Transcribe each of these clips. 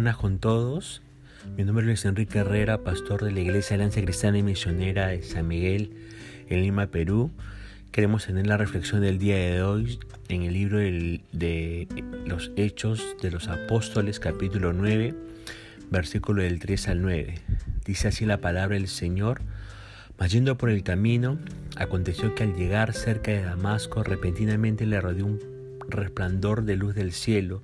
buenas con todos. Mi nombre es Enrique Herrera, pastor de la Iglesia Alianza Cristiana y Misionera de San Miguel en Lima, Perú. Queremos tener la reflexión del día de hoy en el libro de los Hechos de los Apóstoles, capítulo 9, versículo del 3 al 9. Dice así la palabra del Señor. Mas yendo por el camino, aconteció que al llegar cerca de Damasco, repentinamente le rodeó un resplandor de luz del cielo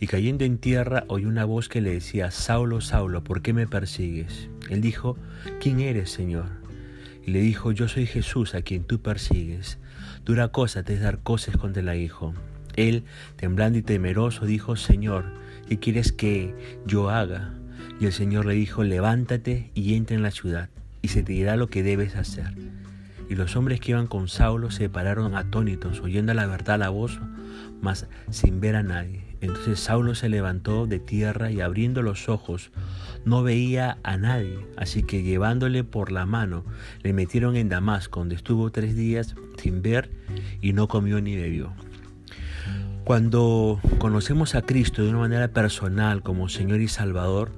y cayendo en tierra oyó una voz que le decía, Saulo, Saulo, ¿por qué me persigues? Él dijo, ¿quién eres, Señor? Y le dijo, yo soy Jesús a quien tú persigues. Dura cosa te es dar cosas contra el hijo. Él, temblando y temeroso, dijo, Señor, ¿qué quieres que yo haga? Y el Señor le dijo, levántate y entra en la ciudad, y se te dirá lo que debes hacer. Y los hombres que iban con Saulo se pararon atónitos, oyendo la verdad la voz, mas sin ver a nadie. Entonces Saulo se levantó de tierra y abriendo los ojos no veía a nadie, así que llevándole por la mano le metieron en Damasco, donde estuvo tres días sin ver y no comió ni bebió. Cuando conocemos a Cristo de una manera personal como Señor y Salvador,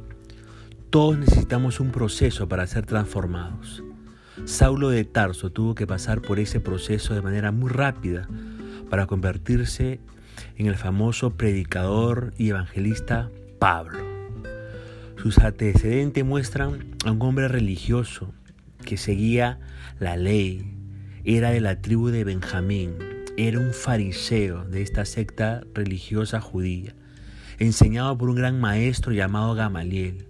todos necesitamos un proceso para ser transformados. Saulo de Tarso tuvo que pasar por ese proceso de manera muy rápida para convertirse en el famoso predicador y evangelista Pablo. Sus antecedentes muestran a un hombre religioso que seguía la ley, era de la tribu de Benjamín, era un fariseo de esta secta religiosa judía, enseñado por un gran maestro llamado Gamaliel,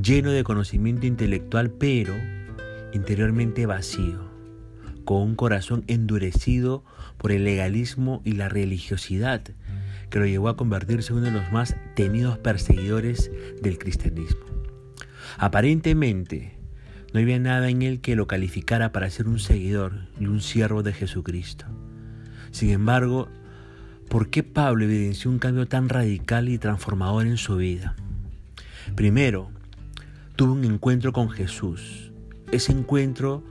lleno de conocimiento intelectual pero interiormente vacío, con un corazón endurecido por el legalismo y la religiosidad, que lo llevó a convertirse en uno de los más temidos perseguidores del cristianismo. Aparentemente, no había nada en él que lo calificara para ser un seguidor y un siervo de Jesucristo. Sin embargo, ¿por qué Pablo evidenció un cambio tan radical y transformador en su vida? Primero, tuvo un encuentro con Jesús. Ese encuentro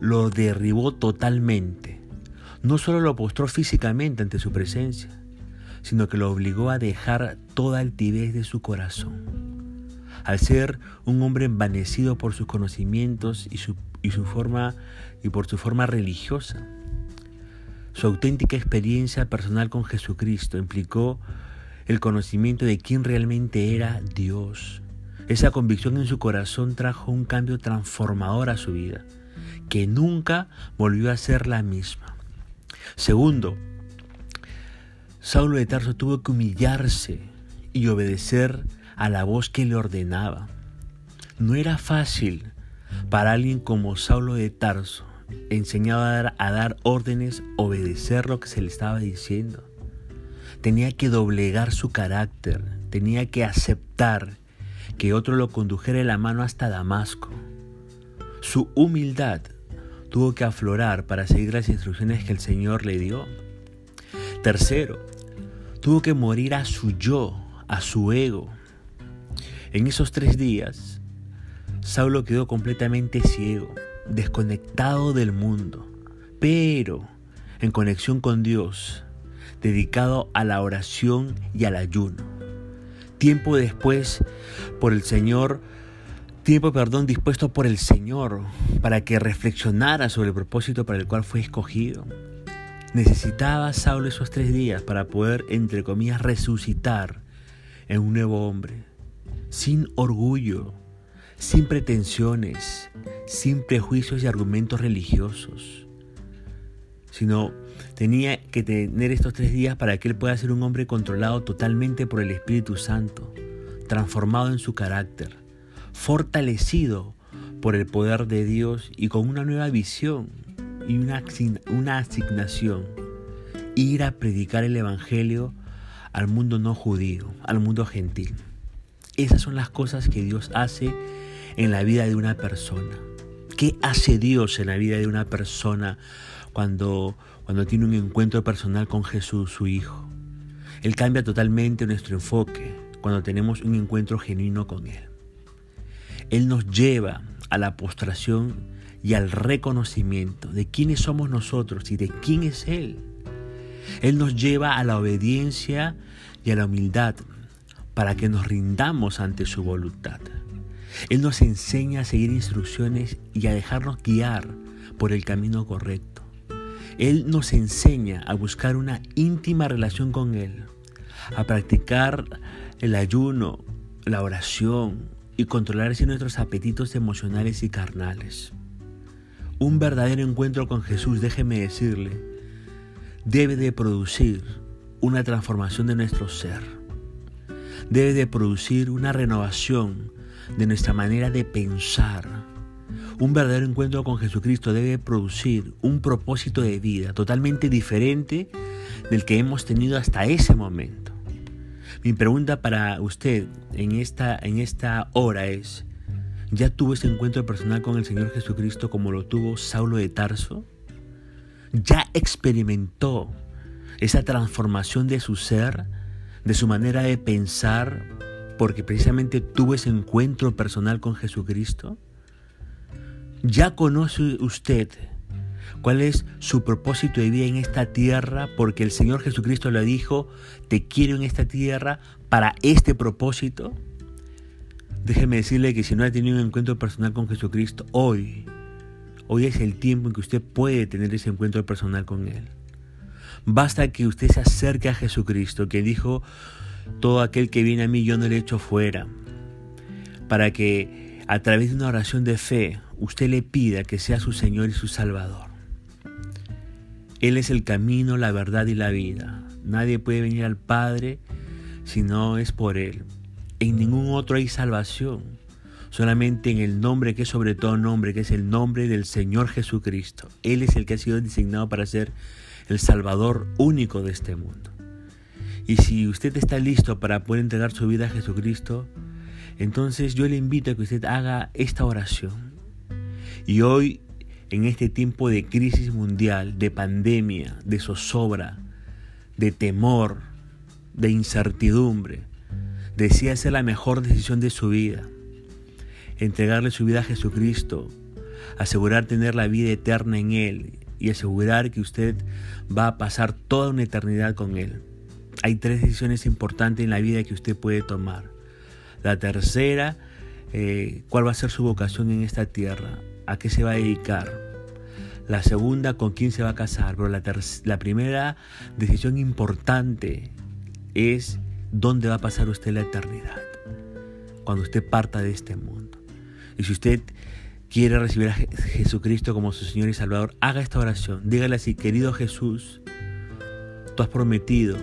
lo derribó totalmente. No solo lo postró físicamente ante su presencia, sino que lo obligó a dejar toda altivez de su corazón. Al ser un hombre envanecido por sus conocimientos y su, y su forma y por su forma religiosa, su auténtica experiencia personal con Jesucristo implicó el conocimiento de quién realmente era Dios. Esa convicción en su corazón trajo un cambio transformador a su vida que nunca volvió a ser la misma. Segundo, Saulo de Tarso tuvo que humillarse y obedecer a la voz que le ordenaba. No era fácil para alguien como Saulo de Tarso, enseñado a dar, órdenes, obedecer lo que se le estaba diciendo. Tenía que doblegar su carácter, tenía que aceptar que otro lo condujera de la mano hasta Damasco. Su humildad tuvo que aflorar para seguir las instrucciones que el Señor le dio. Tercero, tuvo que morir a su yo, a su ego. En esos tres días, Saulo quedó completamente ciego, desconectado del mundo, pero en conexión con Dios, dedicado a la oración y al ayuno. Tiempo después, por el Señor, tiempo, perdón, dispuesto por el Señor para que reflexionara sobre el propósito para el cual fue escogido. Necesitaba Saulo esos tres días para poder, entre comillas, resucitar en un nuevo hombre, sin orgullo, sin pretensiones, sin prejuicios y argumentos religiosos, sino tenía que tener estos tres días para que él pueda ser un hombre controlado totalmente por el Espíritu Santo, transformado en su carácter fortalecido por el poder de Dios y con una nueva visión y una, una asignación, ir a predicar el Evangelio al mundo no judío, al mundo gentil. Esas son las cosas que Dios hace en la vida de una persona. ¿Qué hace Dios en la vida de una persona cuando, cuando tiene un encuentro personal con Jesús, su Hijo? Él cambia totalmente nuestro enfoque cuando tenemos un encuentro genuino con Él. Él nos lleva a la postración y al reconocimiento de quiénes somos nosotros y de quién es Él. Él nos lleva a la obediencia y a la humildad para que nos rindamos ante su voluntad. Él nos enseña a seguir instrucciones y a dejarnos guiar por el camino correcto. Él nos enseña a buscar una íntima relación con Él, a practicar el ayuno, la oración y controlar nuestros apetitos emocionales y carnales. Un verdadero encuentro con Jesús, déjeme decirle, debe de producir una transformación de nuestro ser. Debe de producir una renovación de nuestra manera de pensar. Un verdadero encuentro con Jesucristo debe producir un propósito de vida totalmente diferente del que hemos tenido hasta ese momento. Mi pregunta para usted en esta, en esta hora es, ¿ya tuvo ese encuentro personal con el Señor Jesucristo como lo tuvo Saulo de Tarso? ¿Ya experimentó esa transformación de su ser, de su manera de pensar, porque precisamente tuvo ese encuentro personal con Jesucristo? ¿Ya conoce usted cuál es su propósito de vida en esta tierra? Porque el Señor Jesucristo le dijo, te quiero en esta tierra para este propósito. Déjeme decirle que si no ha tenido un encuentro personal con Jesucristo, hoy, hoy es el tiempo en que usted puede tener ese encuentro personal con Él. Basta que usted se acerque a Jesucristo, que dijo, todo aquel que viene a mí yo no le echo fuera, para que a través de una oración de fe usted le pida que sea su Señor y su Salvador. Él es el camino, la verdad y la vida. Nadie puede venir al Padre si no es por Él. En ningún otro hay salvación, solamente en el nombre que es sobre todo nombre, que es el nombre del Señor Jesucristo. Él es el que ha sido designado para ser el Salvador único de este mundo. Y si usted está listo para poder entregar su vida a Jesucristo, entonces yo le invito a que usted haga esta oración. Y hoy, en este tiempo de crisis mundial, de pandemia, de zozobra, de temor, de incertidumbre, decía hacer la mejor decisión de su vida. Entregarle su vida a Jesucristo, asegurar tener la vida eterna en Él y asegurar que usted va a pasar toda una eternidad con Él. Hay tres decisiones importantes en la vida que usted puede tomar. La tercera, eh, cuál va a ser su vocación en esta tierra, a qué se va a dedicar. La segunda, con quién se va a casar. Pero la, la primera decisión importante es dónde va a pasar usted la eternidad. Cuando usted parta de este mundo. Y si usted quiere recibir a Jesucristo como su Señor y Salvador, haga esta oración. Dígale así, querido Jesús, tú has prometido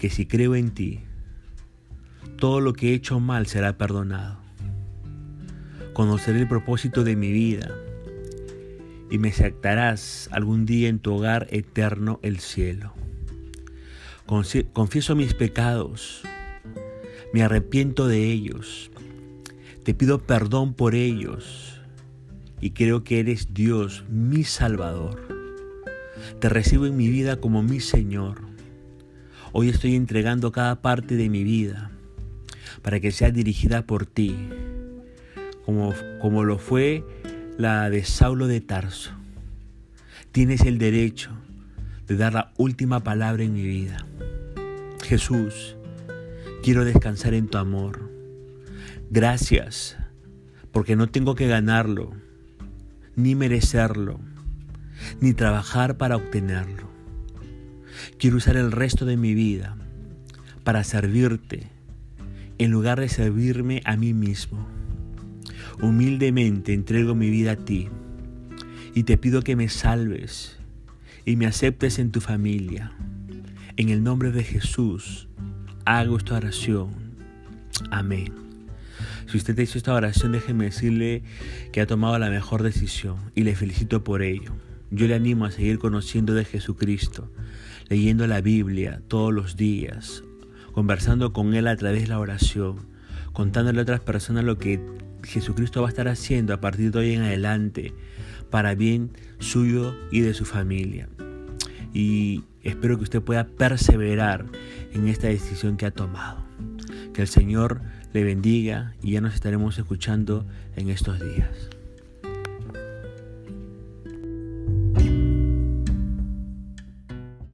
que si creo en ti, todo lo que he hecho mal será perdonado. Conoceré el propósito de mi vida y me aceptarás algún día en tu hogar eterno el cielo. Confieso mis pecados, me arrepiento de ellos, te pido perdón por ellos y creo que eres Dios, mi Salvador. Te recibo en mi vida como mi Señor. Hoy estoy entregando cada parte de mi vida para que sea dirigida por ti, como, como lo fue la de Saulo de Tarso. Tienes el derecho de dar la última palabra en mi vida. Jesús, quiero descansar en tu amor. Gracias, porque no tengo que ganarlo ni merecerlo, ni trabajar para obtenerlo. Quiero usar el resto de mi vida para servirte en lugar de servirme a mí mismo. Humildemente entrego mi vida a ti y te pido que me salves y me aceptes en tu familia. En el nombre de Jesús hago esta oración. Amén. Si usted hecho esta oración, déjeme decirle que ha tomado la mejor decisión y le felicito por ello. Yo le animo a seguir conociendo de Jesucristo, leyendo la Biblia todos los días, conversando con Él a través de la oración, contándole a otras personas lo que Jesucristo va a estar haciendo a partir de hoy en adelante para bien suyo y de su familia. Y espero que usted pueda perseverar en esta decisión que ha tomado. Que el Señor le bendiga y ya nos estaremos escuchando en estos días.